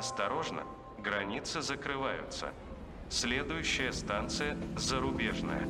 Осторожно, границы закрываются. Следующая станция зарубежная.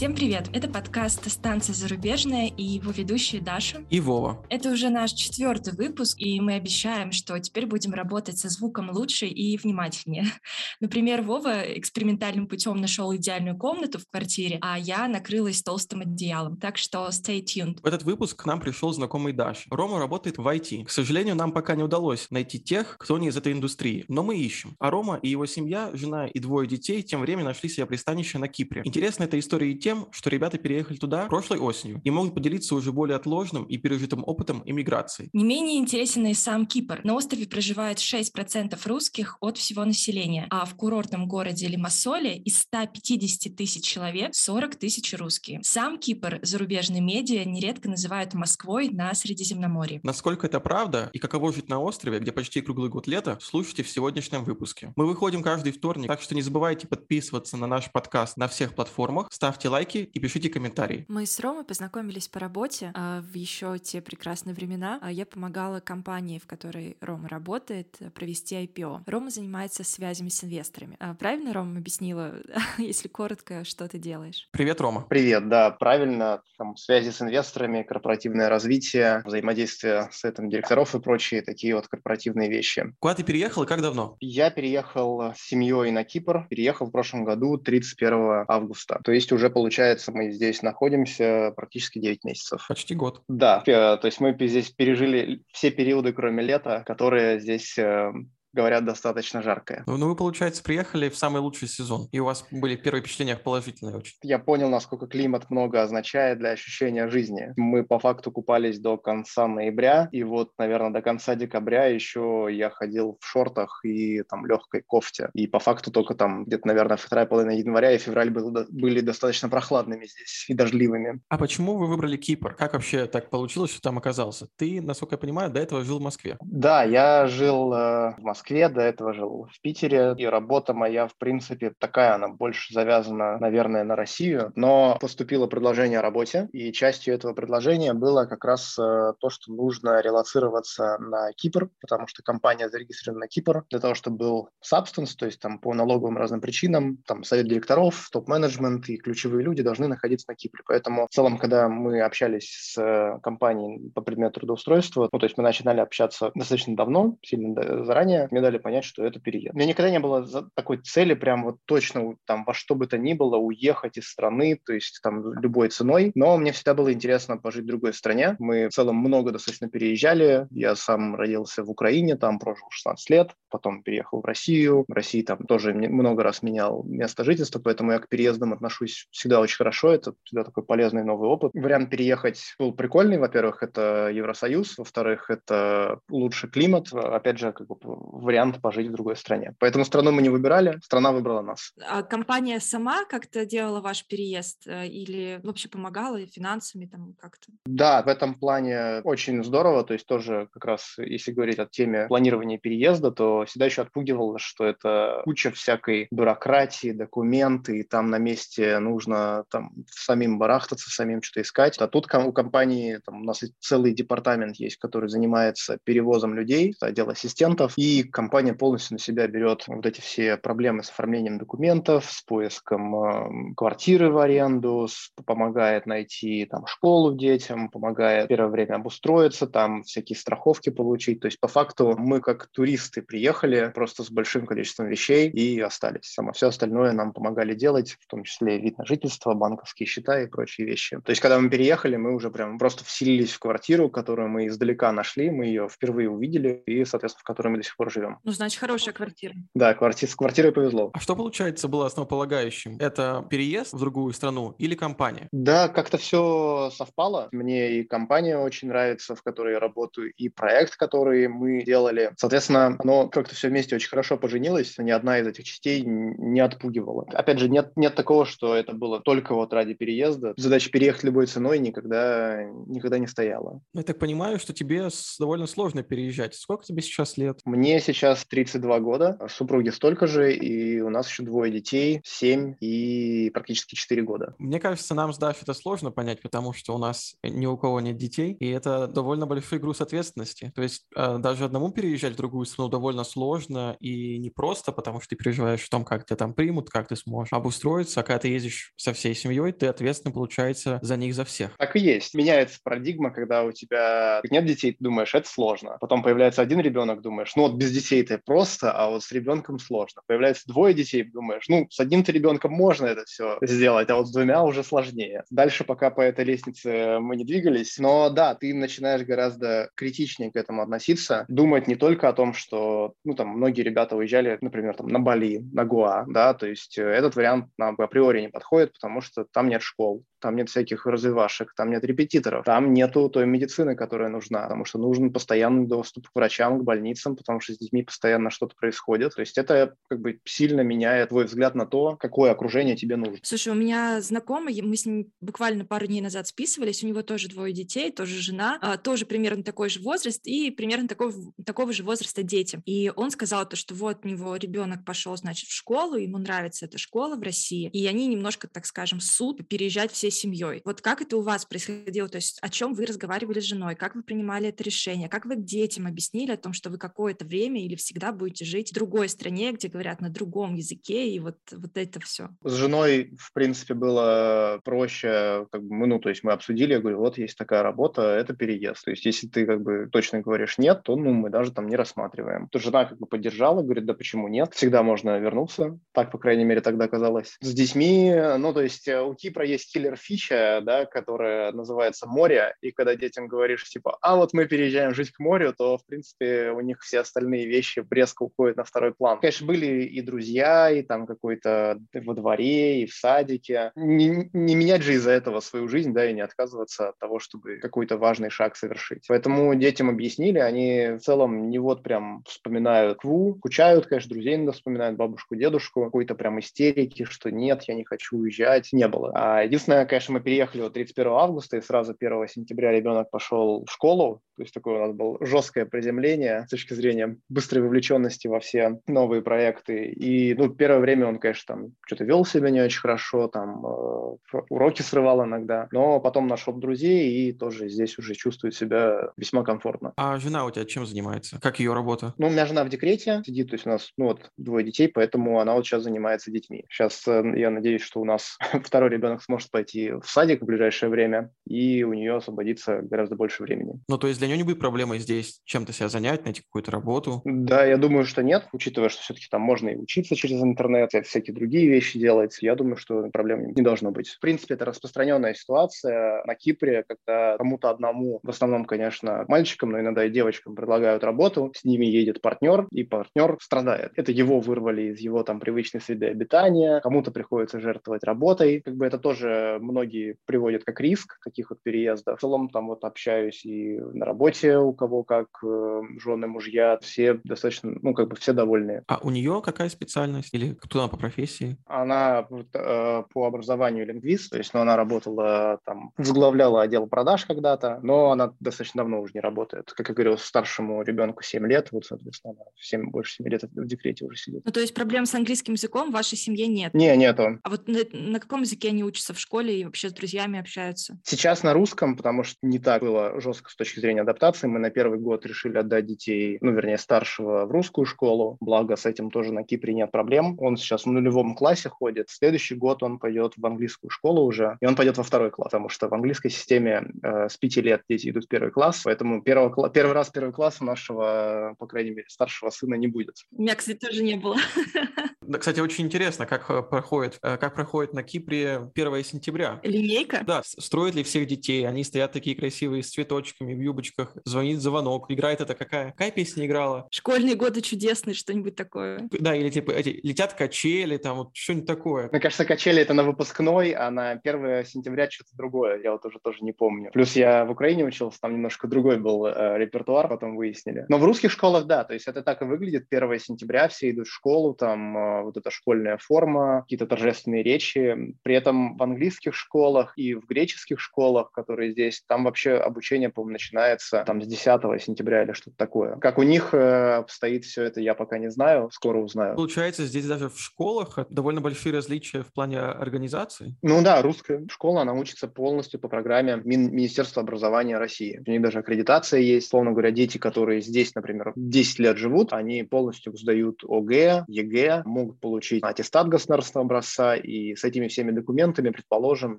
Всем привет! Это подкаст «Станция зарубежная» и его ведущие Даша. И Вова. Это уже наш четвертый выпуск, и мы обещаем, что теперь будем работать со звуком лучше и внимательнее. Например, Вова экспериментальным путем нашел идеальную комнату в квартире, а я накрылась толстым одеялом. Так что stay tuned. В этот выпуск к нам пришел знакомый Даша. Рома работает в IT. К сожалению, нам пока не удалось найти тех, кто не из этой индустрии, но мы ищем. А Рома и его семья, жена и двое детей тем временем нашли себе пристанище на Кипре. Интересна эта история и тем, тем, что ребята переехали туда прошлой осенью и могут поделиться уже более отложенным и пережитым опытом иммиграции. Не менее интересен и сам Кипр. На острове проживает 6% русских от всего населения, а в курортном городе Лимассоле из 150 тысяч человек 40 тысяч русские. Сам Кипр зарубежные медиа нередко называют Москвой на Средиземноморье. Насколько это правда и каково жить на острове, где почти круглый год лета, слушайте в сегодняшнем выпуске. Мы выходим каждый вторник, так что не забывайте подписываться на наш подкаст на всех платформах, ставьте лайк лайки и пишите комментарии. Мы с Ромой познакомились по работе а в еще те прекрасные времена. А я помогала компании, в которой Рома работает, провести IPO. Рома занимается связями с инвесторами. А правильно Рома объяснила, если коротко, что ты делаешь? Привет, Рома. Привет, да, правильно. Там связи с инвесторами, корпоративное развитие, взаимодействие с этим директоров и прочие такие вот корпоративные вещи. Куда ты переехал и как давно? Я переехал с семьей на Кипр. Переехал в прошлом году 31 августа. То есть уже получилось получается, мы здесь находимся практически 9 месяцев. Почти год. Да, э, то есть мы здесь пережили все периоды, кроме лета, которые здесь э, говорят, достаточно жаркое. Ну, ну, вы, получается, приехали в самый лучший сезон, и у вас были первые впечатления положительные очень. Я понял, насколько климат много означает для ощущения жизни. Мы по факту купались до конца ноября, и вот, наверное, до конца декабря еще я ходил в шортах и там легкой кофте. И по факту только там где-то, наверное, вторая половина января и февраль был, были достаточно прохладными здесь и дождливыми. А почему вы выбрали Кипр? Как вообще так получилось, что там оказался? Ты, насколько я понимаю, до этого жил в Москве. Да, я жил э, в Москве Москве, до этого жил в Питере, и работа моя, в принципе, такая, она больше завязана, наверное, на Россию, но поступило предложение о работе, и частью этого предложения было как раз э, то, что нужно релацироваться на Кипр, потому что компания зарегистрирована на Кипр, для того, чтобы был substance, то есть там по налоговым разным причинам, там совет директоров, топ-менеджмент и ключевые люди должны находиться на Кипре. Поэтому в целом, когда мы общались с э, компанией по предмету трудоустройства, ну, то есть мы начинали общаться достаточно давно, сильно заранее, мне дали понять, что это переезд. У меня никогда не было такой цели прям вот точно там во что бы то ни было уехать из страны, то есть там любой ценой, но мне всегда было интересно пожить в другой стране. Мы в целом много достаточно переезжали. Я сам родился в Украине, там прожил 16 лет, потом переехал в Россию. В России там тоже много раз менял место жительства, поэтому я к переездам отношусь всегда очень хорошо. Это всегда такой полезный новый опыт. Вариант переехать был прикольный. Во-первых, это Евросоюз. Во-вторых, это лучший климат. Опять же, как бы вариант пожить в другой стране. Поэтому страну мы не выбирали, страна выбрала нас. А компания сама как-то делала ваш переезд э, или вообще помогала финансами там как-то? Да, в этом плане очень здорово. То есть тоже как раз, если говорить о теме планирования переезда, то всегда еще отпугивало, что это куча всякой бюрократии, документы, и там на месте нужно там самим барахтаться, самим что-то искать. А тут у компании там, у нас целый департамент есть, который занимается перевозом людей, отдел ассистентов, и компания полностью на себя берет вот эти все проблемы с оформлением документов, с поиском э, квартиры в аренду, с, помогает найти там школу детям, помогает первое время обустроиться, там всякие страховки получить. То есть по факту мы как туристы приехали просто с большим количеством вещей и остались. Само все остальное нам помогали делать, в том числе вид на жительство, банковские счета и прочие вещи. То есть когда мы переехали, мы уже прям просто вселились в квартиру, которую мы издалека нашли, мы ее впервые увидели и, соответственно, в которой мы до сих пор живем живем. Ну, значит, хорошая квартира. Да, квартира, с квартирой повезло. А что, получается, было основополагающим? Это переезд в другую страну или компания? Да, как-то все совпало. Мне и компания очень нравится, в которой я работаю, и проект, который мы делали. Соответственно, оно как-то все вместе очень хорошо поженилось, ни одна из этих частей не отпугивала. Опять же, нет, нет такого, что это было только вот ради переезда. Задача переехать любой ценой никогда, никогда не стояла. Я так понимаю, что тебе довольно сложно переезжать. Сколько тебе сейчас лет? Мне сейчас 32 года, супруге столько же, и у нас еще двое детей, 7 и практически 4 года. Мне кажется, нам с Дашей это сложно понять, потому что у нас ни у кого нет детей, и это довольно большой груз ответственности. То есть э, даже одному переезжать в другую страну довольно сложно и непросто, потому что ты переживаешь о том, как тебя там примут, как ты сможешь обустроиться, а когда ты ездишь со всей семьей, ты ответственный, получается, за них, за всех. Так и есть. Меняется парадигма, когда у тебя нет детей, ты думаешь, это сложно. Потом появляется один ребенок, думаешь, ну вот без детей это просто, а вот с ребенком сложно. Появляется двое детей, думаешь, ну с одним-то ребенком можно это все сделать, а вот с двумя уже сложнее. Дальше пока по этой лестнице мы не двигались, но да, ты начинаешь гораздо критичнее к этому относиться, думать не только о том, что, ну там, многие ребята уезжали, например, там на Бали, на Гуа, да, то есть э, этот вариант нам априори не подходит, потому что там нет школ, там нет всяких развивашек, там нет репетиторов, там нету той медицины, которая нужна, потому что нужен постоянный доступ к врачам, к больницам, потому что с детьми постоянно что-то происходит. То есть это как бы сильно меняет твой взгляд на то, какое окружение тебе нужно. Слушай, у меня знакомый, мы с ним буквально пару дней назад списывались, у него тоже двое детей, тоже жена, а, тоже примерно такой же возраст и примерно такого, такого же возраста дети. И он сказал то, что вот у него ребенок пошел, значит, в школу, ему нравится эта школа в России, и они немножко, так скажем, суд переезжать всей семьей. Вот как это у вас происходило? То есть о чем вы разговаривали с женой? Как вы принимали это решение? Как вы детям объяснили о том, что вы какое-то время или всегда будете жить в другой стране, где говорят на другом языке, и вот, вот это все? С женой, в принципе, было проще, как бы ну, то есть мы обсудили, я говорю, вот есть такая работа, это переезд. То есть если ты как бы точно говоришь нет, то, ну, мы даже там не рассматриваем. То жена как бы поддержала, говорит, да почему нет? Всегда можно вернуться. Так, по крайней мере, тогда казалось. С детьми, ну, то есть э, у Кипра есть киллер-фича, да, которая называется море, и когда детям говоришь, типа, а вот мы переезжаем жить к морю, то, в принципе, у них все остальные вещи резко уходят на второй план. Конечно, были и друзья, и там какой-то во дворе, и в садике. Не, не менять же из-за этого свою жизнь, да, и не отказываться от того, чтобы какой-то важный шаг совершить. Поэтому детям объяснили, они в целом не вот прям вспоминают Кву, скучают, конечно, друзей иногда вспоминают, бабушку, дедушку, какой-то прям истерики, что нет, я не хочу уезжать, не было. А единственное, конечно, мы переехали вот 31 августа, и сразу 1 сентября ребенок пошел в школу, то есть такое у нас было жесткое приземление с точки зрения быстрой вовлеченности во все новые проекты. И, ну, первое время он, конечно, там что-то вел себя не очень хорошо, там э, уроки срывал иногда, но потом нашел друзей и тоже здесь уже чувствует себя весьма комфортно. А жена у тебя чем занимается? Как ее работа? Ну, у меня жена в декрете сидит, то есть у нас, ну, вот двое детей, поэтому она вот сейчас занимается детьми. Сейчас э, я надеюсь, что у нас второй ребенок сможет пойти в садик в ближайшее время, и у нее освободится гораздо больше времени. Ну, то есть для нее не будет проблемой здесь чем-то себя занять, найти какую-то работу? Да, я думаю, что нет, учитывая, что все-таки там можно и учиться через интернет, и всякие другие вещи делать. Я думаю, что проблем не должно быть. В принципе, это распространенная ситуация на Кипре, когда кому-то одному, в основном, конечно, мальчикам, но иногда и девочкам предлагают работу, с ними едет партнер, и партнер страдает. Это его вырвали из его там привычной среды обитания, кому-то приходится жертвовать работой. Как бы это тоже многие приводят как риск таких вот переездов. В целом там вот общаюсь и на работе, у кого как э, жены, мужья, все достаточно, ну, как бы все довольны. А у нее какая специальность? Или кто она по профессии? Она э, по образованию лингвист, то есть, ну, она работала там, возглавляла отдел продаж когда-то, но она достаточно давно уже не работает. Как я говорил, старшему ребенку 7 лет, вот, соответственно, она 7, больше 7 лет в декрете уже сидит. Ну, то есть проблем с английским языком в вашей семье нет? Не, нету. А вот на, на каком языке они учатся в школе и вообще с друзьями общаются? Сейчас на русском, потому что не так было жестко с точки зрения адаптации. Мы на первый год решили отдать детей, ну, вернее, старшего в русскую школу. Благо, с этим тоже на Кипре нет проблем. Он сейчас в нулевом классе ходит. Следующий год он пойдет в английскую школу уже, и он пойдет во второй класс, потому что в английской системе э, с пяти лет дети идут в первый класс, поэтому первого, первый раз первый класс у нашего, по крайней мере, старшего сына не будет. У меня, кстати, тоже не было. Да, кстати, очень интересно, как э, проходит, э, как проходит на Кипре 1 сентября. Линейка? Да, строят ли всех детей, они стоят такие красивые, с цветочками, в юбочках, звонит звонок, играет это какая? Какая песня играла? Школьные годы чудесные, что-нибудь такое. Да, или типа эти летят качели, там вот что-нибудь такое. Мне кажется, качели это на выпускной, а на 1 сентября что-то другое. Я вот уже тоже не помню. Плюс я в Украине учился, там немножко другой был э, репертуар, потом выяснили. Но в русских школах, да, то есть это так и выглядит. 1 сентября все идут в школу, там э, вот эта школьная форма, какие-то торжественные речи. При этом в английских школах и в греческих школах, которые здесь, там вообще обучение, по-моему, начинается там с 10 сентября или что-то такое. Как у них э, обстоит все это, я пока не знаю, скоро узнаю. Получается, здесь даже в школах довольно большие различия в плане организации? Ну да, русская школа, она учится полностью по программе Мин Министерства образования России. У них даже аккредитация есть. Условно говоря, дети, которые здесь, например, 10 лет живут, они полностью сдают ОГЭ, ЕГЭ, могут получить аттестат государственного образца и с этими всеми документами, предположим,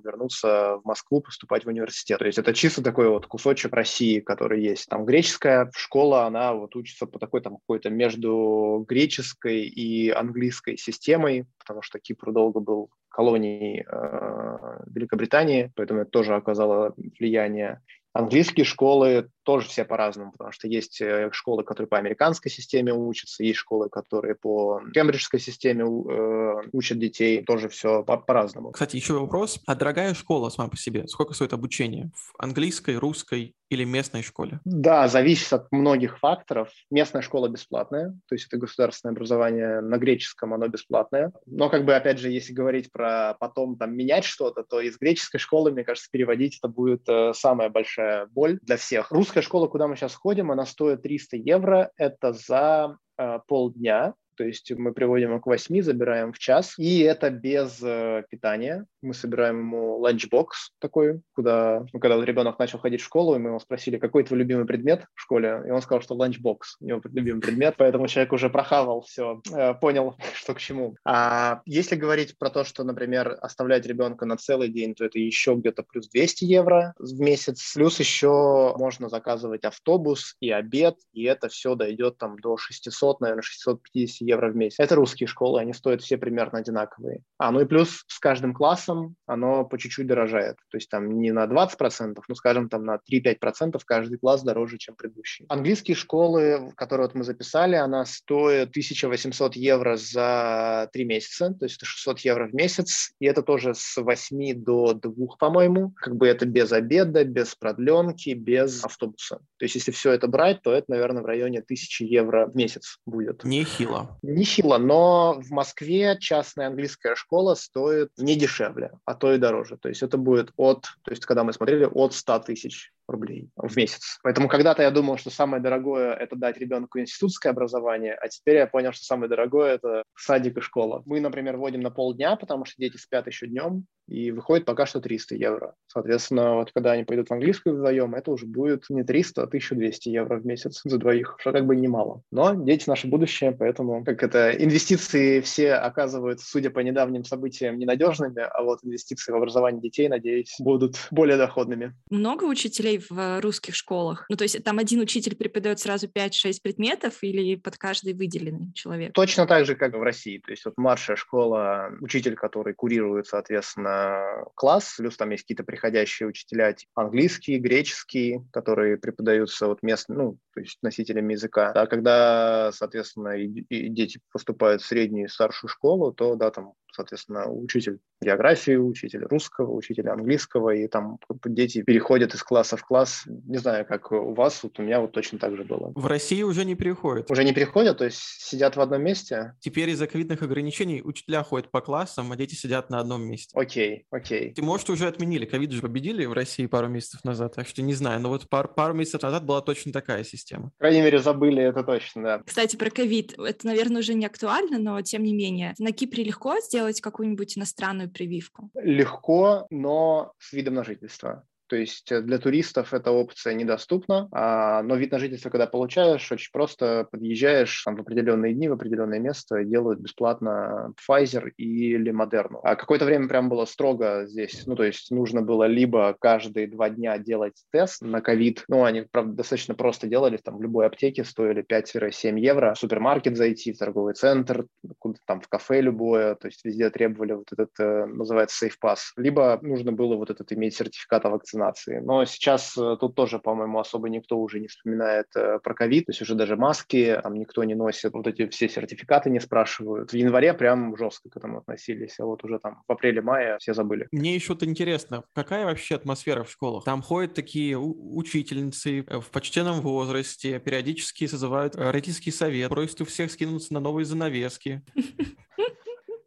вернуться в Москву, поступать в университет. То есть это чисто такой вот кусочек России, который есть. Там греческая школа, она вот учится по такой там какой-то между греческой и английской системой, потому что Кипр долго был колонией э, Великобритании, поэтому это тоже оказало влияние. Английские школы тоже все по-разному, потому что есть э, школы, которые по американской системе учатся, есть школы, которые по кембриджской системе э, учат детей, тоже все по- по-разному. Кстати, еще вопрос. А дорогая школа сама по себе, сколько стоит обучение? В английской, русской или местной школе? Да, зависит от многих факторов. Местная школа бесплатная, то есть это государственное образование на греческом, оно бесплатное. Но как бы, опять же, если говорить про потом там менять что-то, то из греческой школы, мне кажется, переводить это будет э, самая большая боль для всех. Русская школа, куда мы сейчас ходим, она стоит 300 евро. Это за э, полдня. То есть мы приводим его к 8, забираем в час, и это без э, питания. Мы собираем ему ланчбокс такой, куда, ну, когда ребенок начал ходить в школу, и мы его спросили, какой твой любимый предмет в школе, и он сказал, что ланчбокс, у него любимый предмет, поэтому человек уже прохавал все, э, понял, что к чему. А если говорить про то, что, например, оставлять ребенка на целый день, то это еще где-то плюс 200 евро в месяц, плюс еще можно заказывать автобус и обед, и это все дойдет там до 600, наверное, 650 евро в месяц. Это русские школы, они стоят все примерно одинаковые. А, ну и плюс с каждым классом оно по чуть-чуть дорожает. То есть там не на 20%, ну, скажем, там на 3-5% каждый класс дороже, чем предыдущий. Английские школы, которые вот мы записали, она стоит 1800 евро за 3 месяца, то есть это 600 евро в месяц, и это тоже с 8 до 2, по-моему. Как бы это без обеда, без продленки, без автобуса. То есть если все это брать, то это, наверное, в районе 1000 евро в месяц будет. Нехило. Нехило, но в Москве частная английская школа стоит не дешевле, а то и дороже. То есть это будет от, то есть когда мы смотрели, от 100 тысяч рублей в месяц. Поэтому когда-то я думал, что самое дорогое – это дать ребенку институтское образование, а теперь я понял, что самое дорогое – это садик и школа. Мы, например, вводим на полдня, потому что дети спят еще днем, и выходит пока что 300 евро. Соответственно, вот когда они пойдут в английскую вдвоем, это уже будет не 300, а 1200 евро в месяц за двоих, что как бы немало. Но дети – наше будущее, поэтому как это инвестиции все оказываются, судя по недавним событиям, ненадежными, а вот инвестиции в образование детей, надеюсь, будут более доходными. Много учителей в русских школах? Ну, то есть там один учитель преподает сразу 5-6 предметов или под каждый выделенный человек? Точно так же, как в России. То есть вот младшая школа, учитель, который курирует, соответственно, класс, плюс там есть какие-то приходящие учителя, типа английский, греческий, которые преподаются вот местным, ну, то есть носителями языка. А когда, соответственно, и, и дети поступают в среднюю и старшую школу, то, да, там соответственно, учитель географии, учитель русского, учитель английского, и там дети переходят из класса в класс. Не знаю, как у вас, вот у меня вот точно так же было. В России уже не переходят. Уже не переходят, то есть сидят в одном месте? Теперь из-за ковидных ограничений учителя ходят по классам, а дети сидят на одном месте. Окей, окей. Ты, может, уже отменили. Ковид же победили в России пару месяцев назад, так что не знаю, но вот пар, пару месяцев назад была точно такая система. По крайней мере, забыли это точно, да. Кстати, про ковид. Это, наверное, уже не актуально, но тем не менее. На Кипре легко сделать какую-нибудь иностранную прививку? Легко, но с видом на жительство. То есть для туристов эта опция недоступна, а, но вид на жительство, когда получаешь, очень просто. Подъезжаешь там, в определенные дни, в определенное место, делают бесплатно Pfizer или Moderna. А какое-то время прям было строго здесь, ну, то есть нужно было либо каждые два дня делать тест на ковид, ну, они, правда, достаточно просто делали, там в любой аптеке стоили 5-7 евро, в супермаркет зайти, в торговый центр, куда там в кафе любое, то есть везде требовали вот этот, э, называется, Safe Pass, либо нужно было вот этот иметь сертификат о вакцинации. Но сейчас э, тут тоже, по-моему, особо никто уже не вспоминает э, про ковид, то есть уже даже маски там никто не носит, вот эти все сертификаты не спрашивают. В январе прям жестко к этому относились, а вот уже там в апреле-мае все забыли. Мне еще вот интересно, какая вообще атмосфера в школах? Там ходят такие учительницы в почтенном возрасте, периодически созывают родительский совет, просят у всех скинуться на новые занавески.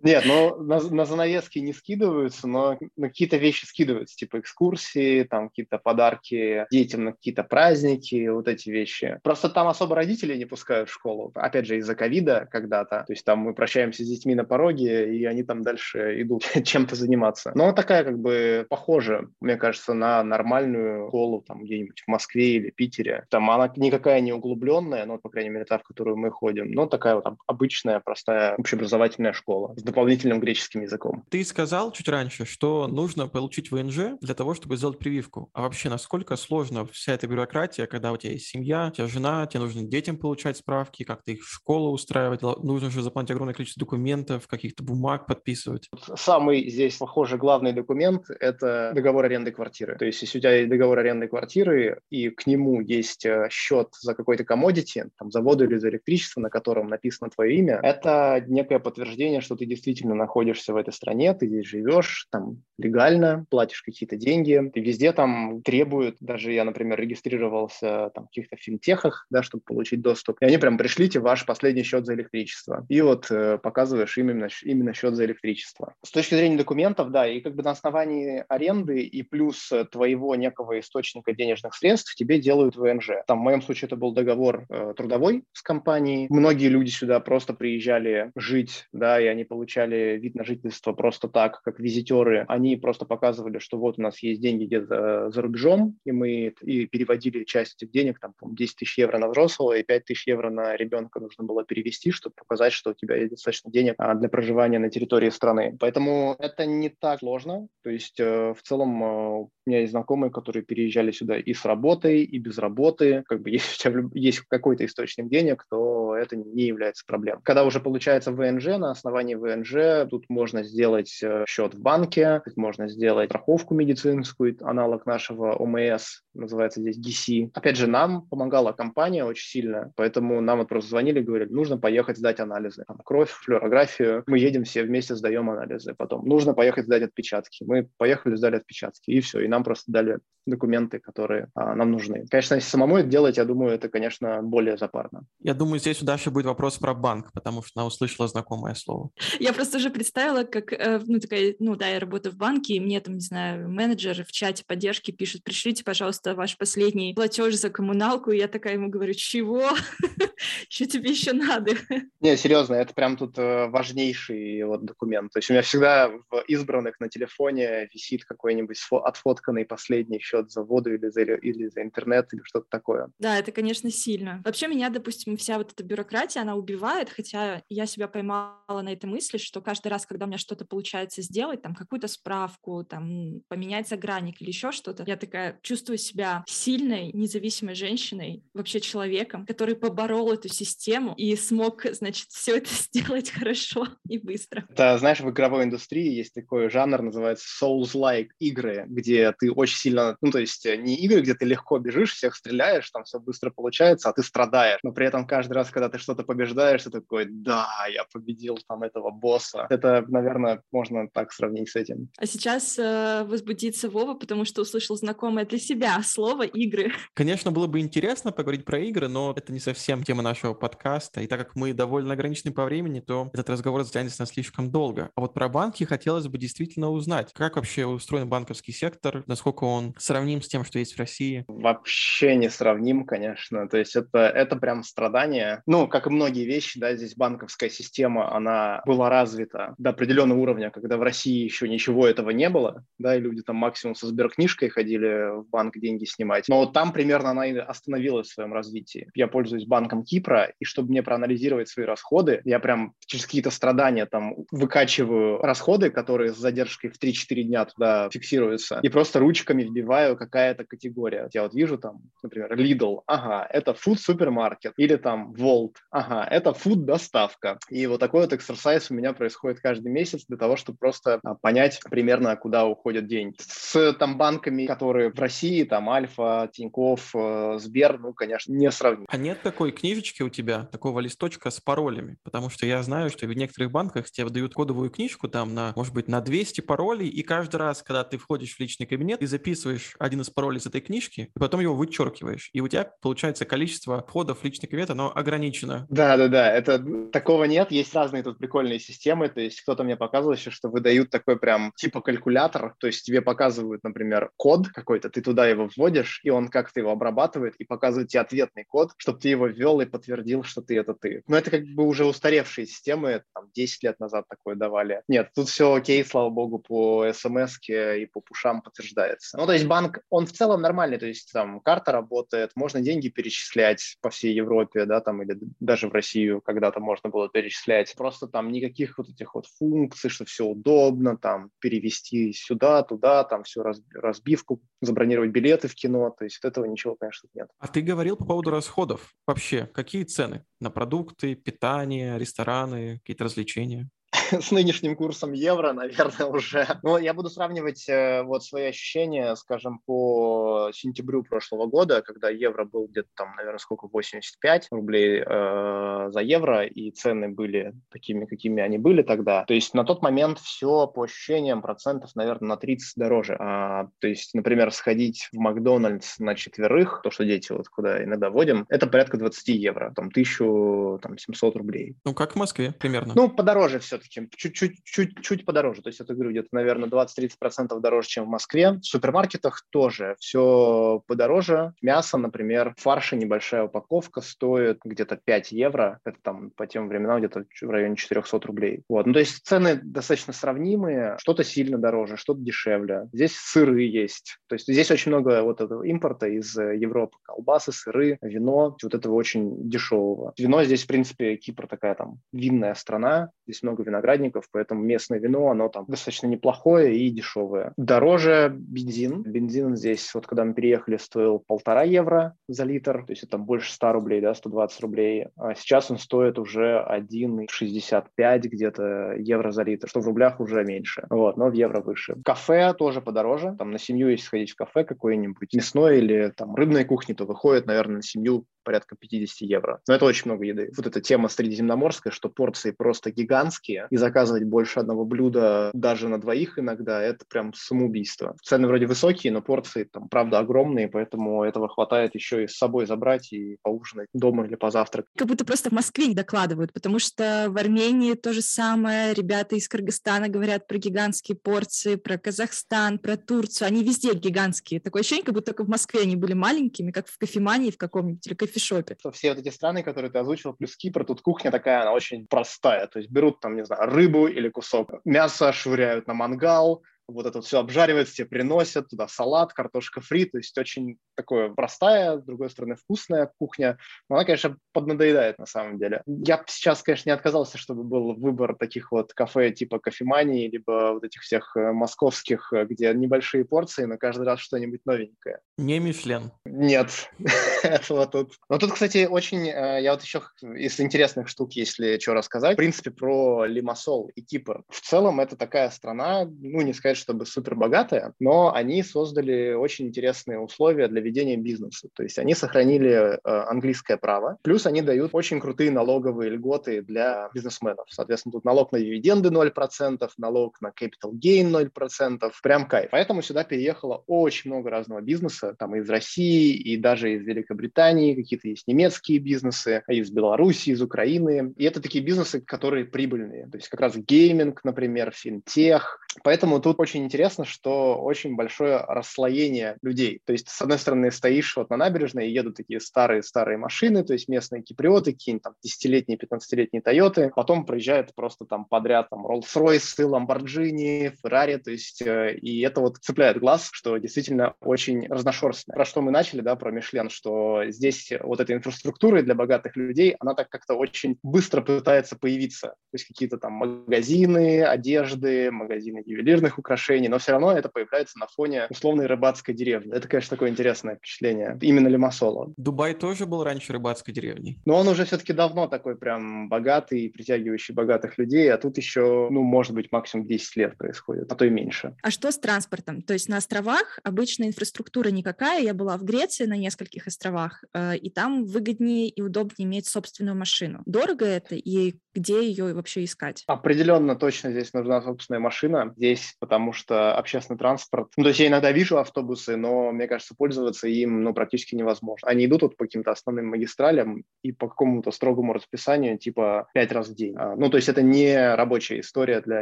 Нет, ну на, на занавески не скидываются, но на какие-то вещи скидываются, типа экскурсии, там какие-то подарки детям на какие-то праздники, вот эти вещи. Просто там особо родители не пускают в школу. Опять же, из-за ковида когда-то. То есть там мы прощаемся с детьми на пороге, и они там дальше идут чем-то заниматься. Но такая как бы похожа, мне кажется, на нормальную школу там где-нибудь в Москве или Питере. Там она никакая не углубленная, но, по крайней мере, та, в которую мы ходим, но такая вот обычная, простая общеобразовательная школа с дополнительным греческим языком. Ты сказал чуть раньше, что нужно получить ВНЖ для того, чтобы сделать прививку. А вообще, насколько сложно вся эта бюрократия, когда у тебя есть семья, у тебя жена, тебе нужно детям получать справки, как-то их в школу устраивать, нужно же заполнить огромное количество документов, каких-то бумаг подписывать. Самый здесь, похоже, главный документ – это договор аренды квартиры. То есть, если у тебя есть договор аренды квартиры, и к нему есть э, счет за какой-то комодити, там, за воду или за электричество, на котором написано твое имя, это некое подтверждение, что ты действительно действительно находишься в этой стране, ты здесь живешь, там легально, платишь какие-то деньги, и везде там требуют, даже я, например, регистрировался там в каких-то финтехах, да, чтобы получить доступ, и они прям пришлите ваш последний счет за электричество, и вот э, показываешь именно, именно счет за электричество. С точки зрения документов, да, и как бы на основании аренды и плюс твоего некого источника денежных средств тебе делают ВНЖ. Там в моем случае это был договор э, трудовой с компанией. Многие люди сюда просто приезжали жить, да, и они получали получали вид на жительство просто так, как визитеры, они просто показывали, что вот у нас есть деньги где-то за рубежом, и мы и переводили часть этих денег, там, 10 тысяч евро на взрослого и 5 тысяч евро на ребенка нужно было перевести, чтобы показать, что у тебя есть достаточно денег а, для проживания на территории страны. Поэтому это не так сложно. То есть э, в целом э, у меня есть знакомые, которые переезжали сюда и с работой, и без работы. Как бы если у тебя есть какой-то источник денег, то это не является проблемой. Когда уже получается ВНЖ, на основании ВНЖ ВНЖ, тут можно сделать э, счет в банке, тут можно сделать страховку медицинскую, аналог нашего ОМС, называется здесь ГИСИ. Опять же, нам помогала компания очень сильно, поэтому нам вот просто звонили, говорили, нужно поехать сдать анализы. Там, кровь, флюорографию. Мы едем все вместе, сдаем анализы. Потом нужно поехать сдать отпечатки. Мы поехали, сдали отпечатки, и все. И нам просто дали документы, которые а, нам нужны. Конечно, если самому это делать, я думаю, это, конечно, более запарно. Я думаю, здесь у Даши будет вопрос про банк, потому что она услышала знакомое слово. Я просто уже представила, как, э, ну, такая, ну, да, я работаю в банке, и мне там, не знаю, менеджер в чате поддержки пишет, пришлите, пожалуйста, ваш последний платеж за коммуналку, и я такая ему говорю, чего? Что тебе еще надо? Не, серьезно, это прям тут э, важнейший вот документ. То есть у меня всегда в избранных на телефоне висит какой-нибудь отфотканный последний счет за воду или за, или за интернет или что-то такое. Да, это, конечно, сильно. Вообще меня, допустим, вся вот эта бюрократия, она убивает, хотя я себя поймала на этой мысли, что каждый раз, когда у меня что-то получается сделать, там какую-то справку, там поменять загранник или еще что-то, я такая чувствую себя сильной, независимой женщиной, вообще человеком, который поборол эту систему и смог, значит, все это сделать хорошо и быстро. Да, знаешь, в игровой индустрии есть такой жанр, называется Souls-like игры, где ты очень сильно, ну, то есть э, не игры, где ты легко бежишь, всех стреляешь, там все быстро получается, а ты страдаешь. Но при этом каждый раз, когда ты что-то побеждаешь, ты такой, да, я победил там этого босса. Это, наверное, можно так сравнить с этим. А сейчас э, возбудится Вова, потому что услышал знакомое для себя слово «игры». Конечно, было бы интересно поговорить про игры, но это не совсем тема нашего подкаста. И так как мы довольно ограничены по времени, то этот разговор затянется на слишком долго. А вот про банки хотелось бы действительно узнать, как вообще устроен банковский сектор, насколько он сравним с тем, что есть в России? Вообще не сравним, конечно. То есть это, это прям страдание. Ну, Ну, как и многие вещи, да, здесь банковская система, она была развита до определенного уровня, когда в России еще ничего этого не было, да, и люди там максимум со сберкнижкой ходили в банк деньги снимать. Но там примерно она и остановилась в своем развитии. Я пользуюсь банком Кипра, и чтобы мне проанализировать свои расходы, я прям через какие-то страдания там выкачиваю расходы, которые с задержкой в 3-4 дня туда фиксируются, и просто ручками вбиваю какая-то категория. Я вот вижу там, например, Lidl, ага, это food супермаркет, или там Volt, ага, это food доставка. И вот такой вот эксерсайз у меня происходит каждый месяц для того, чтобы просто а, понять примерно, куда уходят деньги. С там банками, которые в России, там Альфа, Тиньков, э, Сбер, ну, конечно, не сравнить. А нет такой книжечки у тебя, такого листочка с паролями? Потому что я знаю, что в некоторых банках тебе дают кодовую книжку там на, может быть, на 200 паролей, и каждый раз, когда ты входишь в личный кабинет, ты записываешь один из паролей из этой книжки, и потом его вычеркиваешь. И у тебя, получается, количество входов в личный кабинет, оно ограничено. Да, да, да, это такого нет. Есть разные тут прикольные системы. То есть кто-то мне показывал еще, что выдают такой прям типа калькулятор. То есть тебе показывают, например, код какой-то, ты туда его вводишь, и он как-то его обрабатывает и показывает тебе ответный код, чтобы ты его ввел и подтвердил, что ты это ты. Но это как бы уже устаревшие системы, там 10 лет назад такое давали. Нет, тут все окей, слава богу, по смс и по пушам подтверждается. Ну, то есть банк, он в целом нормальный, то есть там карта работает, можно деньги перечислять по всей Европе, да, там, или даже в Россию когда-то можно было перечислять. Просто там никаких вот этих вот функций, что все удобно, там, перевести сюда, туда, там, все разбивку, забронировать билеты в кино, то есть от этого ничего, конечно, нет. А ты говорил по поводу расходов. Вообще, какие цены на продукты, питание, рестораны, какие-то развлечения? с нынешним курсом евро, наверное, уже. Но я буду сравнивать э, вот свои ощущения, скажем, по сентябрю прошлого года, когда евро был где-то там, наверное, сколько, 85 рублей э, за евро, и цены были такими, какими они были тогда. То есть на тот момент все по ощущениям процентов, наверное, на 30 дороже. А, то есть, например, сходить в Макдональдс на четверых, то, что дети вот куда иногда водим, это порядка 20 евро, там 1700 рублей. Ну, как в Москве примерно. Ну, подороже все-таки чем чуть-чуть подороже. То есть это, говорю, где-то, наверное, 20-30% дороже, чем в Москве. В супермаркетах тоже все подороже. Мясо, например, фарша небольшая упаковка стоит где-то 5 евро. Это там по тем временам где-то в районе 400 рублей. Вот. Ну, то есть цены достаточно сравнимые. Что-то сильно дороже, что-то дешевле. Здесь сыры есть. То есть здесь очень много вот этого импорта из Европы. Колбасы, сыры, вино. Вот этого очень дешевого. Вино здесь, в принципе, Кипр такая там винная страна. Здесь много винограда виноградников, поэтому местное вино, оно там достаточно неплохое и дешевое. Дороже бензин. Бензин здесь, вот когда мы переехали, стоил полтора евро за литр, то есть это больше 100 рублей, да, 120 рублей. А сейчас он стоит уже 1,65 где-то евро за литр, что в рублях уже меньше, вот, но в евро выше. Кафе тоже подороже, там на семью, если сходить в кафе какое-нибудь мясное или там рыбной кухни, то выходит, наверное, на семью порядка 50 евро. Но это очень много еды. Вот эта тема средиземноморская, что порции просто гигантские, и заказывать больше одного блюда даже на двоих иногда, это прям самоубийство. Цены вроде высокие, но порции там, правда, огромные, поэтому этого хватает еще и с собой забрать и поужинать дома или позавтракать. Как будто просто в Москве не докладывают, потому что в Армении то же самое. Ребята из Кыргызстана говорят про гигантские порции, про Казахстан, про Турцию. Они везде гигантские. Такое ощущение, как будто только в Москве они были маленькими, как в кофемании в каком-нибудь или кофешопе. Все вот эти страны, которые ты озвучил, плюс Кипр, тут кухня такая, она очень простая. То есть берут там, не знаю, рыбу или кусок. Мяса, швыряют на мангал, вот это все обжаривается, тебе приносят, туда салат, картошка фри, то есть очень такое простая, с другой стороны вкусная кухня, но она, конечно, поднадоедает на самом деле. Я сейчас, конечно, не отказался, чтобы был выбор таких вот кафе типа кофемании, либо вот этих всех э, московских, э, где небольшие порции, но каждый раз что-нибудь новенькое. Не Мишлен. Нет, этого тут. Но тут, кстати, очень, э, я вот еще из интересных штук, если что рассказать, в принципе, про Лимассол и Кипр. В целом это такая страна, ну, не сказать, сказать, чтобы супер богатая, но они создали очень интересные условия для ведения бизнеса. То есть они сохранили э, английское право, плюс они дают очень крутые налоговые льготы для бизнесменов. Соответственно, тут налог на дивиденды 0%, налог на capital gain 0%, прям кайф. Поэтому сюда переехало очень много разного бизнеса, там из России, и даже из Великобритании, какие-то есть немецкие бизнесы, из Беларуси, из Украины. И это такие бизнесы, которые прибыльные. То есть как раз гейминг, например, финтех. Поэтому тут очень интересно, что очень большое расслоение людей. То есть, с одной стороны, стоишь вот на набережной, и едут такие старые-старые машины, то есть местные киприоты, какие-нибудь там 10-летние, 15-летние Тойоты. Потом проезжают просто там подряд там Rolls-Royce, Lamborghini, Ferrari. То есть, э, и это вот цепляет глаз, что действительно очень разношерстно. Про что мы начали, да, про Мишлен, что здесь вот эта инфраструктура для богатых людей, она так как-то очень быстро пытается появиться. То есть какие-то там магазины, одежды, магазины ювелирных украшений, но все равно это появляется на фоне условной рыбацкой деревни. Это, конечно, такое интересное впечатление. Именно Лимассола. Дубай тоже был раньше рыбацкой деревней. Но он уже все-таки давно такой прям богатый, притягивающий богатых людей, а тут еще, ну, может быть, максимум 10 лет происходит, а то и меньше. А что с транспортом? То есть на островах обычно инфраструктура никакая. Я была в Греции на нескольких островах, э, и там выгоднее и удобнее иметь собственную машину. Дорого это и где ее вообще искать? Определенно точно здесь нужна собственная машина. Здесь потому что общественный транспорт... Ну, то есть я иногда вижу автобусы, но, мне кажется, пользоваться им ну, практически невозможно. Они идут вот по каким-то основным магистралям и по какому-то строгому расписанию, типа пять раз в день. А, ну, то есть это не рабочая история для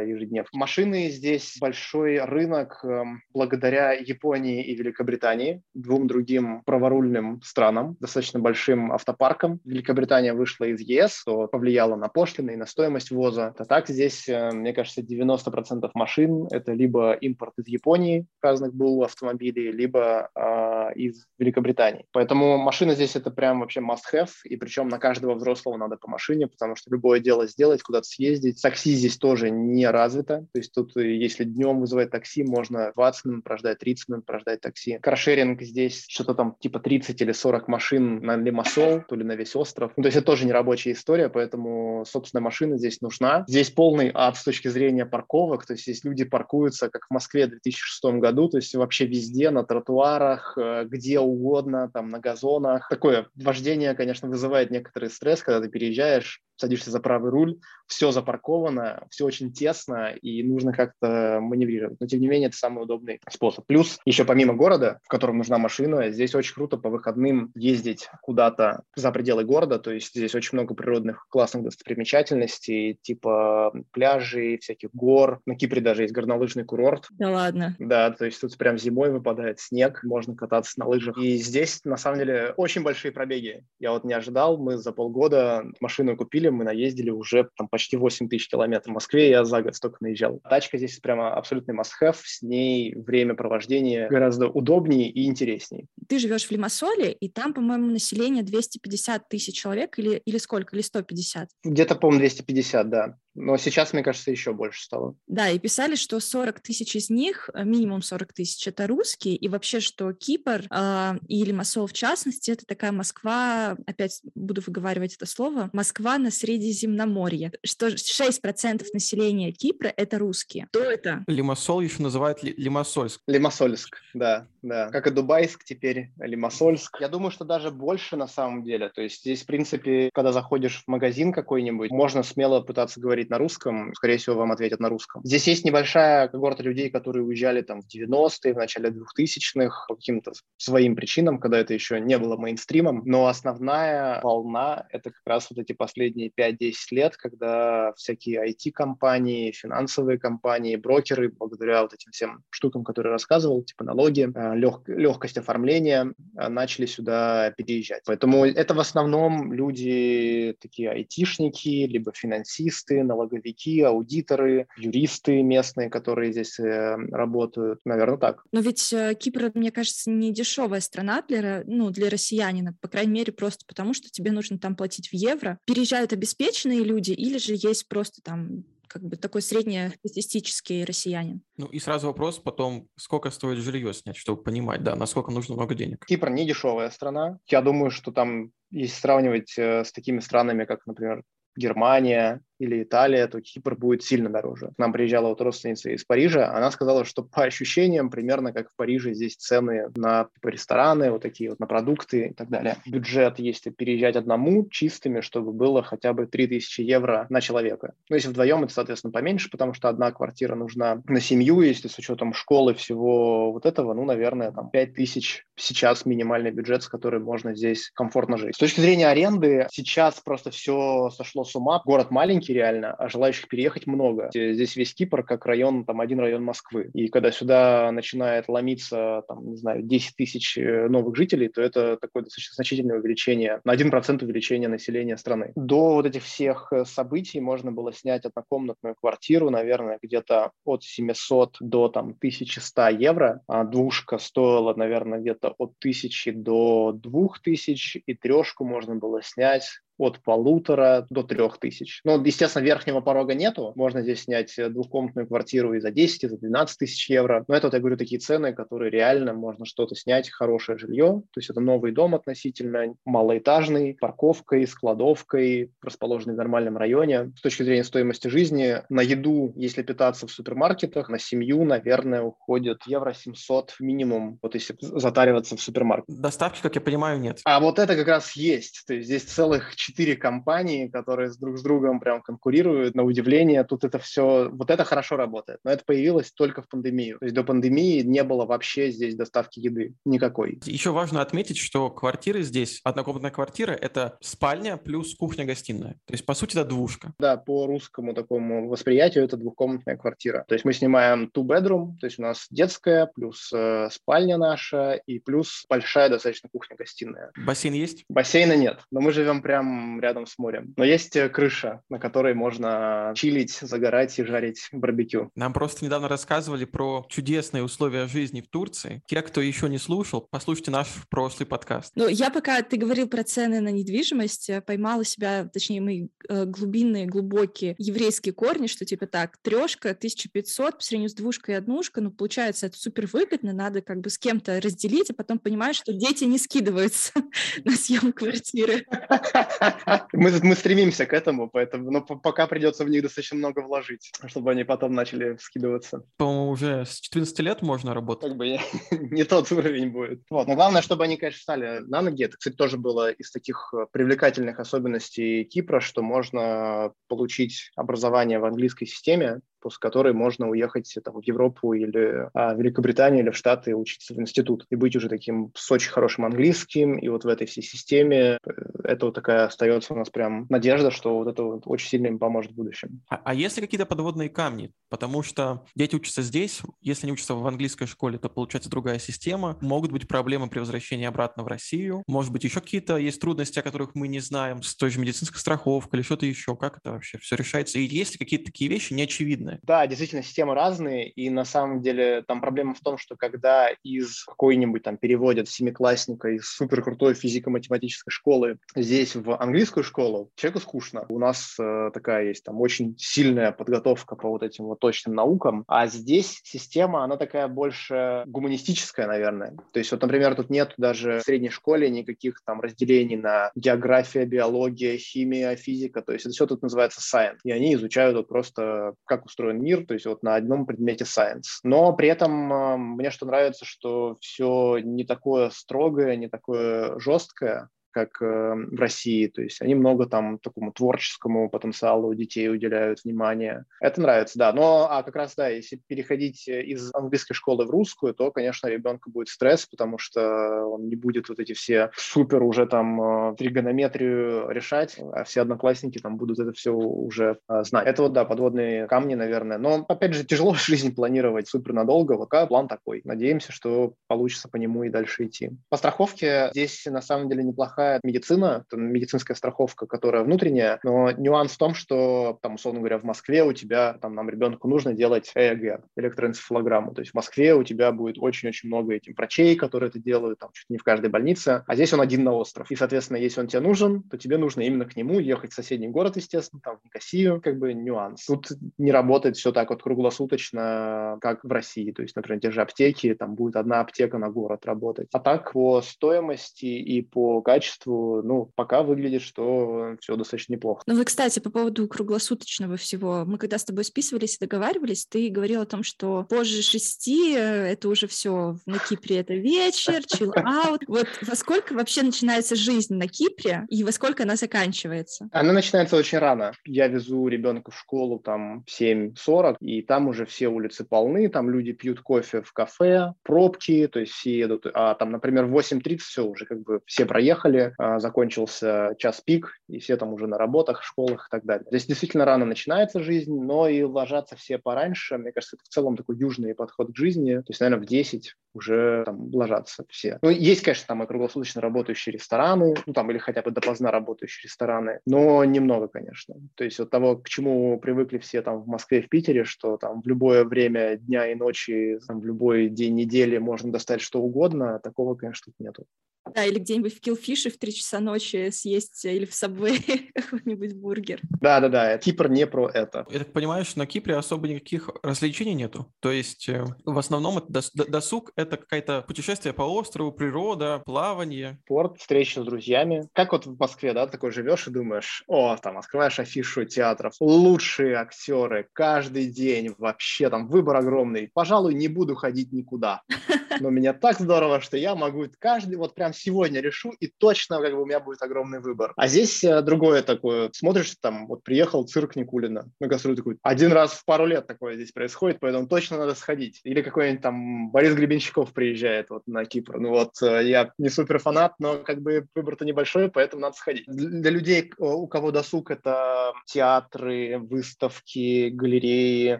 ежедневки. Машины здесь большой рынок эм, благодаря Японии и Великобритании, двум другим праворульным странам, достаточно большим автопарком. Великобритания вышла из ЕС, что повлияло на пошлины, и на стоимость ввоза. А так здесь, э, мне кажется, 90% машин – это либо импорт из Японии разных был автомобилей, либо э, из Великобритании. Поэтому машина здесь – это прям вообще must-have, и причем на каждого взрослого надо по машине, потому что любое дело сделать, куда-то съездить. Такси здесь тоже не развито, то есть тут, э, если днем вызывать такси, можно 20 минут прождать, 30 минут прождать такси. Каршеринг здесь что-то там типа 30 или 40 машин на Лимассол, то ли на весь остров. Ну, то есть это тоже не рабочая история, поэтому, собственно, машина здесь нужна. Здесь полный ад с точки зрения парковок, то есть здесь люди паркуются, как в Москве в 2006 году, то есть вообще везде, на тротуарах, э, где угодно, там на газонах. Такое вождение, конечно, вызывает некоторый стресс, когда ты переезжаешь, садишься за правый руль, все запарковано, все очень тесно, и нужно как-то маневрировать. Но, тем не менее, это самый удобный способ. Плюс, еще помимо города, в котором нужна машина, здесь очень круто по выходным ездить куда-то за пределы города, то есть здесь очень много природных классных достопримечательностей, типа пляжей, всяких гор. На Кипре даже есть горнолыжный курорт. Да ладно? Да, то есть тут прям зимой выпадает снег, можно кататься на лыжах. И здесь, на самом деле, очень большие пробеги. Я вот не ожидал, мы за полгода машину купили, автомобилем мы наездили уже там почти 8 тысяч километров. В Москве я за год столько наезжал. Тачка здесь прямо абсолютный must-have, с ней время провождения гораздо удобнее и интереснее. Ты живешь в Лимассоле, и там, по-моему, население 250 тысяч человек или, или сколько? Или 150? Где-то, по-моему, 250, да. Но сейчас, мне кажется, еще больше стало. Да, и писали, что 40 тысяч из них, э, минимум 40 тысяч, это русские, и вообще, что Кипр э, и Лимассол в частности, это такая Москва, опять буду выговаривать это слово, Москва на Средиземноморье, что 6% населения Кипра — это русские. Кто это? Лимассол еще называют ли, Лимассольск. Лимассольск, да, да. Как и Дубайск теперь, Лимассольск. Я думаю, что даже больше на самом деле. То есть здесь, в принципе, когда заходишь в магазин какой-нибудь, можно смело пытаться говорить говорить на русском, скорее всего, вам ответят на русском. Здесь есть небольшая когорта людей, которые уезжали там в 90-е, в начале 2000-х по каким-то своим причинам, когда это еще не было мейнстримом, но основная волна — это как раз вот эти последние 5-10 лет, когда всякие IT-компании, финансовые компании, брокеры, благодаря вот этим всем штукам, которые рассказывал, типа налоги, э, лег, легкость оформления, э, начали сюда переезжать. Поэтому это в основном люди такие айтишники, либо финансисты, налоговики, аудиторы, юристы местные, которые здесь э, работают. Наверное, так. Но ведь э, Кипр, мне кажется, не дешевая страна для, ну, для россиянина, по крайней мере, просто потому, что тебе нужно там платить в евро. Переезжают обеспеченные люди или же есть просто там как бы такой среднестатистический россиянин. Ну и сразу вопрос потом, сколько стоит жилье снять, чтобы понимать, да, насколько нужно много денег. Кипр не дешевая страна. Я думаю, что там, если сравнивать э, с такими странами, как, например, Германия, или Италия, то Кипр будет сильно дороже. К нам приезжала вот родственница из Парижа, она сказала, что по ощущениям примерно как в Париже здесь цены на типа, рестораны, вот такие вот на продукты и так далее. Бюджет, если переезжать одному чистыми, чтобы было хотя бы 3000 евро на человека. Ну, если вдвоем, это, соответственно, поменьше, потому что одна квартира нужна на семью, если с учетом школы всего вот этого, ну, наверное, там 5000 сейчас минимальный бюджет, с которым можно здесь комфортно жить. С точки зрения аренды, сейчас просто все сошло с ума. Город маленький реально, а желающих переехать много. Здесь весь Кипр как район, там один район Москвы. И когда сюда начинает ломиться, там, не знаю, 10 тысяч э, новых жителей, то это такое достаточно значительное увеличение, на 1% увеличение населения страны. До вот этих всех э, событий можно было снять однокомнатную квартиру, наверное, где-то от 700 до там 1100 евро, а двушка стоила, наверное, где-то от 1000 до 2000, и трешку можно было снять от полутора до трех тысяч. Но, естественно, верхнего порога нету. Можно здесь снять двухкомнатную квартиру и за 10, и за 12 тысяч евро. Но это, вот я говорю, такие цены, которые реально можно что-то снять, хорошее жилье. То есть это новый дом относительно малоэтажный, парковкой, складовкой, расположенный в нормальном районе. С точки зрения стоимости жизни, на еду, если питаться в супермаркетах, на семью, наверное, уходит евро 700 минимум, вот если затариваться в супермаркет. Доставки, как я понимаю, нет. А вот это как раз есть. То есть здесь целых четыре компании, которые с друг с другом прям конкурируют. На удивление, тут это все, вот это хорошо работает. Но это появилось только в пандемию. То есть до пандемии не было вообще здесь доставки еды. Никакой. Еще важно отметить, что квартиры здесь, однокомнатная квартира, это спальня плюс кухня-гостиная. То есть, по сути, это двушка. Да, по русскому такому восприятию это двухкомнатная квартира. То есть мы снимаем two bedroom, то есть у нас детская, плюс э, спальня наша и плюс большая достаточно кухня-гостиная. Бассейн есть? Бассейна нет, но мы живем прям рядом с морем. Но есть э, крыша, на которой можно чилить, загорать и жарить барбекю. Нам просто недавно рассказывали про чудесные условия жизни в Турции. Те, кто еще не слушал, послушайте наш прошлый подкаст. Ну, я пока ты говорил про цены на недвижимость, э, поймала себя, точнее, мои э, глубинные, глубокие еврейские корни, что типа так, трешка 1500 по сравнению с двушкой и однушкой, ну, получается, это супер выгодно, надо как бы с кем-то разделить, а потом понимаешь, что дети не скидываются на съем квартиры. мы, мы стремимся к этому, поэтому, но пока придется в них достаточно много вложить, чтобы они потом начали скидываться. По-моему, уже с 14 лет можно работать. Как бы не, не тот уровень будет. Вот. Но главное, чтобы они, конечно, стали на ноги. Это, кстати, тоже было из таких э, привлекательных особенностей Кипра, что можно получить образование в английской системе, после которой можно уехать там, в Европу или а, в Великобританию или в Штаты учиться в институт и быть уже таким с очень хорошим английским. И вот в этой всей системе э, это вот такая остается у нас прям надежда, что вот это вот очень сильно им поможет в будущем. А, а есть ли какие-то подводные камни? Потому что дети учатся здесь, если они учатся в английской школе, то получается другая система. Могут быть проблемы при возвращении обратно в Россию. Может быть, еще какие-то есть трудности, о которых мы не знаем, с той же медицинской страховкой или что-то еще. Как это вообще все решается? И есть ли какие-то такие вещи неочевидные? Разные. Да, действительно, системы разные, и на самом деле там проблема в том, что когда из какой-нибудь там переводят семиклассника из супер крутой физико-математической школы здесь в английскую школу, человеку скучно. У нас э, такая есть там очень сильная подготовка по вот этим вот точным наукам, а здесь система, она такая больше гуманистическая, наверное. То есть вот, например, тут нет даже в средней школе никаких там разделений на география, биология, химия, физика, то есть это все тут называется science, и они изучают вот просто как устроен устроен мир, то есть вот на одном предмете science. Но при этом э, мне что нравится, что все не такое строгое, не такое жесткое, как э, в России. То есть они много там такому творческому потенциалу детей уделяют внимание. Это нравится, да. Но а как раз, да, если переходить из английской школы в русскую, то, конечно, ребенку будет стресс, потому что он не будет вот эти все супер уже там э, тригонометрию решать, а все одноклассники там будут это все уже э, знать. Это вот, да, подводные камни, наверное. Но, опять же, тяжело в жизни планировать супер надолго. Вот план такой. Надеемся, что получится по нему и дальше идти. По страховке здесь на самом деле неплохая такая медицина, медицинская страховка, которая внутренняя, но нюанс в том, что, там, условно говоря, в Москве у тебя, там, нам ребенку нужно делать ЭЭГ, электроэнцефалограмму, то есть в Москве у тебя будет очень-очень много этих врачей, которые это делают, там, чуть не в каждой больнице, а здесь он один на остров, и, соответственно, если он тебе нужен, то тебе нужно именно к нему ехать в соседний город, естественно, там, в Никосию, как бы нюанс. Тут не работает все так вот круглосуточно, как в России, то есть, например, те же аптеки, там будет одна аптека на город работать. А так по стоимости и по качеству качеству, ну, пока выглядит, что все достаточно неплохо. Ну, вы, кстати, по поводу круглосуточного всего, мы когда с тобой списывались и договаривались, ты говорил о том, что позже шести э, это уже все на Кипре, это вечер, чил-аут. Вот во сколько вообще начинается жизнь на Кипре и во сколько она заканчивается? Она начинается очень рано. Я везу ребенка в школу там в 7.40, и там уже все улицы полны, там люди пьют кофе в кафе, пробки, то есть все едут, а там, например, в 8.30 все, уже как бы все проехали, а, закончился час пик, и все там уже на работах, школах и так далее. Здесь действительно рано начинается жизнь, но и ложатся все пораньше. Мне кажется, это в целом такой южный подход к жизни. То есть, наверное, в 10 уже там ложатся все. Ну, есть, конечно, там и круглосуточно работающие рестораны, ну, там, или хотя бы допоздна работающие рестораны, но немного, конечно. То есть от того, к чему привыкли все там в Москве, в Питере, что там в любое время дня и ночи, там, в любой день недели можно достать что угодно, такого, конечно, тут нету. Да, или где-нибудь в Килфише в 3 часа ночи съесть или в Сабве какой-нибудь бургер. Да-да-да, Кипр не про это. Я так понимаю, что на Кипре особо никаких развлечений нету. То есть э, в основном это досуг — это какое-то путешествие по острову, природа, плавание. Спорт, встреча с друзьями. Как вот в Москве, да, такой живешь и думаешь, о, там, открываешь афишу театров, лучшие актеры, каждый день вообще там выбор огромный. Пожалуй, не буду ходить никуда. Но меня так здорово, что я могу каждый вот прям сегодня решу, и точно как бы у меня будет огромный выбор. А здесь э, другое такое. Смотришь, там, вот приехал цирк Никулина на гастроль такой, один раз в пару лет такое здесь происходит, поэтому точно надо сходить. Или какой-нибудь там Борис Гребенщиков приезжает вот на Кипр. Ну вот, э, я не супер фанат, но как бы выбор-то небольшой, поэтому надо сходить. Для людей, у кого досуг, это театры, выставки, галереи,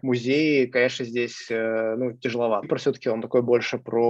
музеи, конечно, здесь э, ну, тяжеловато. Кипр все-таки он такой больше про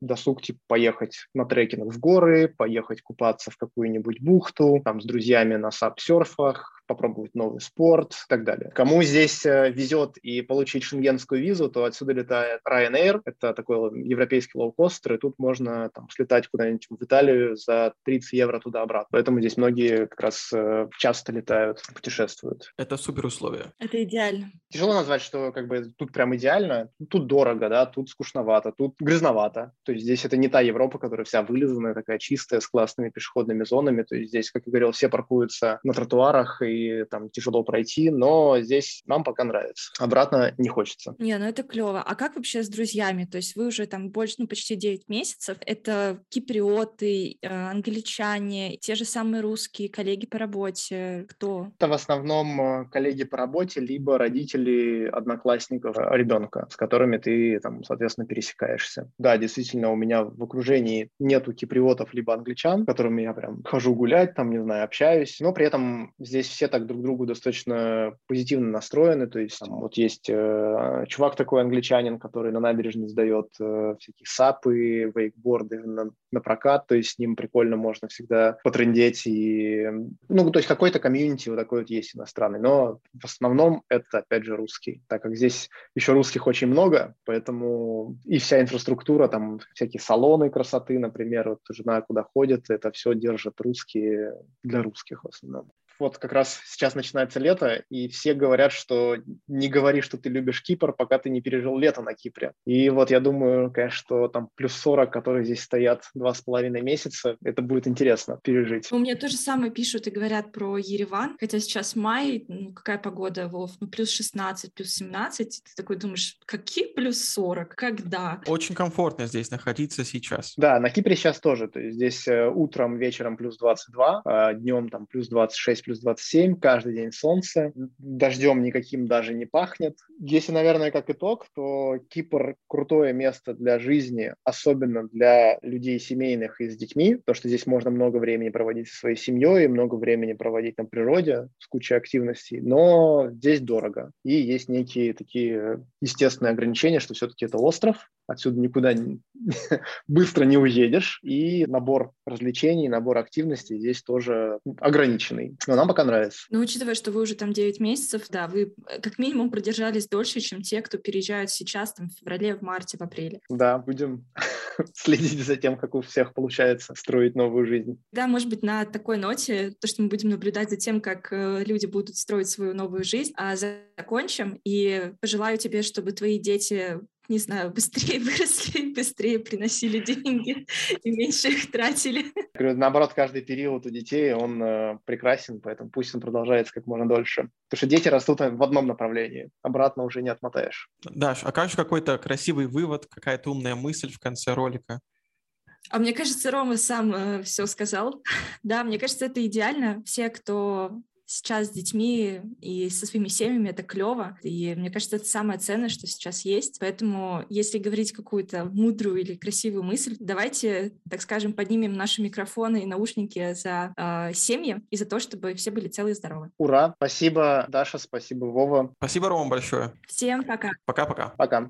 досуг, типа поехать на трекинг в горы, поехать купаться в какую-нибудь бухту, там с друзьями на сапсерфах, попробовать новый спорт и так далее. Кому здесь э, везет и получить шенгенскую визу, то отсюда летает Ryanair, это такой европейский лоукостер, и тут можно там, слетать куда-нибудь в Италию за 30 евро туда-обратно. Поэтому здесь многие как раз э, часто летают, путешествуют. Это супер условия. Это идеально. Тяжело назвать, что как бы тут прям идеально. Тут дорого, да, тут скучновато, тут грязновато. То есть здесь это не та Европа, которая вся вылизанная, такая чистая, с классными пешеходными зонами. То есть здесь, как я говорил, все паркуются на тротуарах и там тяжело пройти, но здесь нам пока нравится. Обратно не хочется. Не, ну это клево. А как вообще с друзьями? То есть вы уже там больше, ну почти 9 месяцев. Это киприоты, э, англичане, те же самые русские, коллеги по работе. Кто? Это в основном э, коллеги по работе, либо родители одноклассников э, ребенка, с которыми ты там, соответственно, пересекаешься. Да, действительно, у меня в окружении нету киприотов либо англичан, с которыми я прям хожу гулять, там, не знаю, общаюсь, но при этом здесь все так друг другу достаточно позитивно настроены. То есть там, вот есть э, чувак такой англичанин, который на набережной сдает э, всякие сапы, вейкборды на, на прокат. То есть с ним прикольно можно всегда потрендеть. И, ну, то есть какой-то комьюнити вот такой вот есть иностранный. Но в основном это, опять же, русский. Так как здесь еще русских очень много, поэтому и вся инфраструктура, там всякие салоны красоты, например, вот жена куда ходит, это все держат русские для русских в основном вот как раз сейчас начинается лето, и все говорят, что не говори, что ты любишь Кипр, пока ты не пережил лето на Кипре. И вот я думаю, конечно, что там плюс 40, которые здесь стоят два с половиной месяца, это будет интересно пережить. У меня то же самое пишут и говорят про Ереван, хотя сейчас май, ну какая погода, Вов, ну плюс 16, плюс 17, ты такой думаешь, какие плюс 40, когда? Очень комфортно здесь находиться сейчас. Да, на Кипре сейчас тоже, то есть здесь э, утром, вечером плюс 22, а днем там плюс 26, плюс 27, каждый день солнце, дождем никаким даже не пахнет. Если, наверное, как итог, то Кипр крутое место для жизни, особенно для людей семейных и с детьми, потому что здесь можно много времени проводить со своей семьей, много времени проводить на природе с кучей активностей, но здесь дорого. И есть некие такие естественные ограничения, что все-таки это остров, отсюда никуда не, быстро не уедешь, и набор развлечений, набор активностей здесь тоже ограниченный. Но нам пока нравится. Ну, учитывая, что вы уже там 9 месяцев, да, вы э, как минимум продержались дольше, чем те, кто переезжают сейчас, там, в феврале, в марте, в апреле. Да, будем следить за тем, как у всех получается строить новую жизнь. Да, может быть, на такой ноте, то, что мы будем наблюдать за тем, как э, люди будут строить свою новую жизнь, а закончим, и пожелаю тебе, чтобы твои дети не знаю, быстрее выросли, быстрее приносили деньги и меньше их тратили. Наоборот, каждый период у детей, он э, прекрасен, поэтому пусть он продолжается как можно дольше. Потому что дети растут в одном направлении, обратно уже не отмотаешь. Даш, а как же какой-то красивый вывод, какая-то умная мысль в конце ролика? А мне кажется, Рома сам э, все сказал. да, мне кажется, это идеально. Все, кто сейчас с детьми и со своими семьями это клево. И мне кажется, это самое ценное, что сейчас есть. Поэтому, если говорить какую-то мудрую или красивую мысль, давайте, так скажем, поднимем наши микрофоны и наушники за э, семьи и за то, чтобы все были целы и здоровы. Ура! Спасибо, Даша, спасибо, Вова. Спасибо, Рома, большое. Всем пока. Пока-пока. Пока.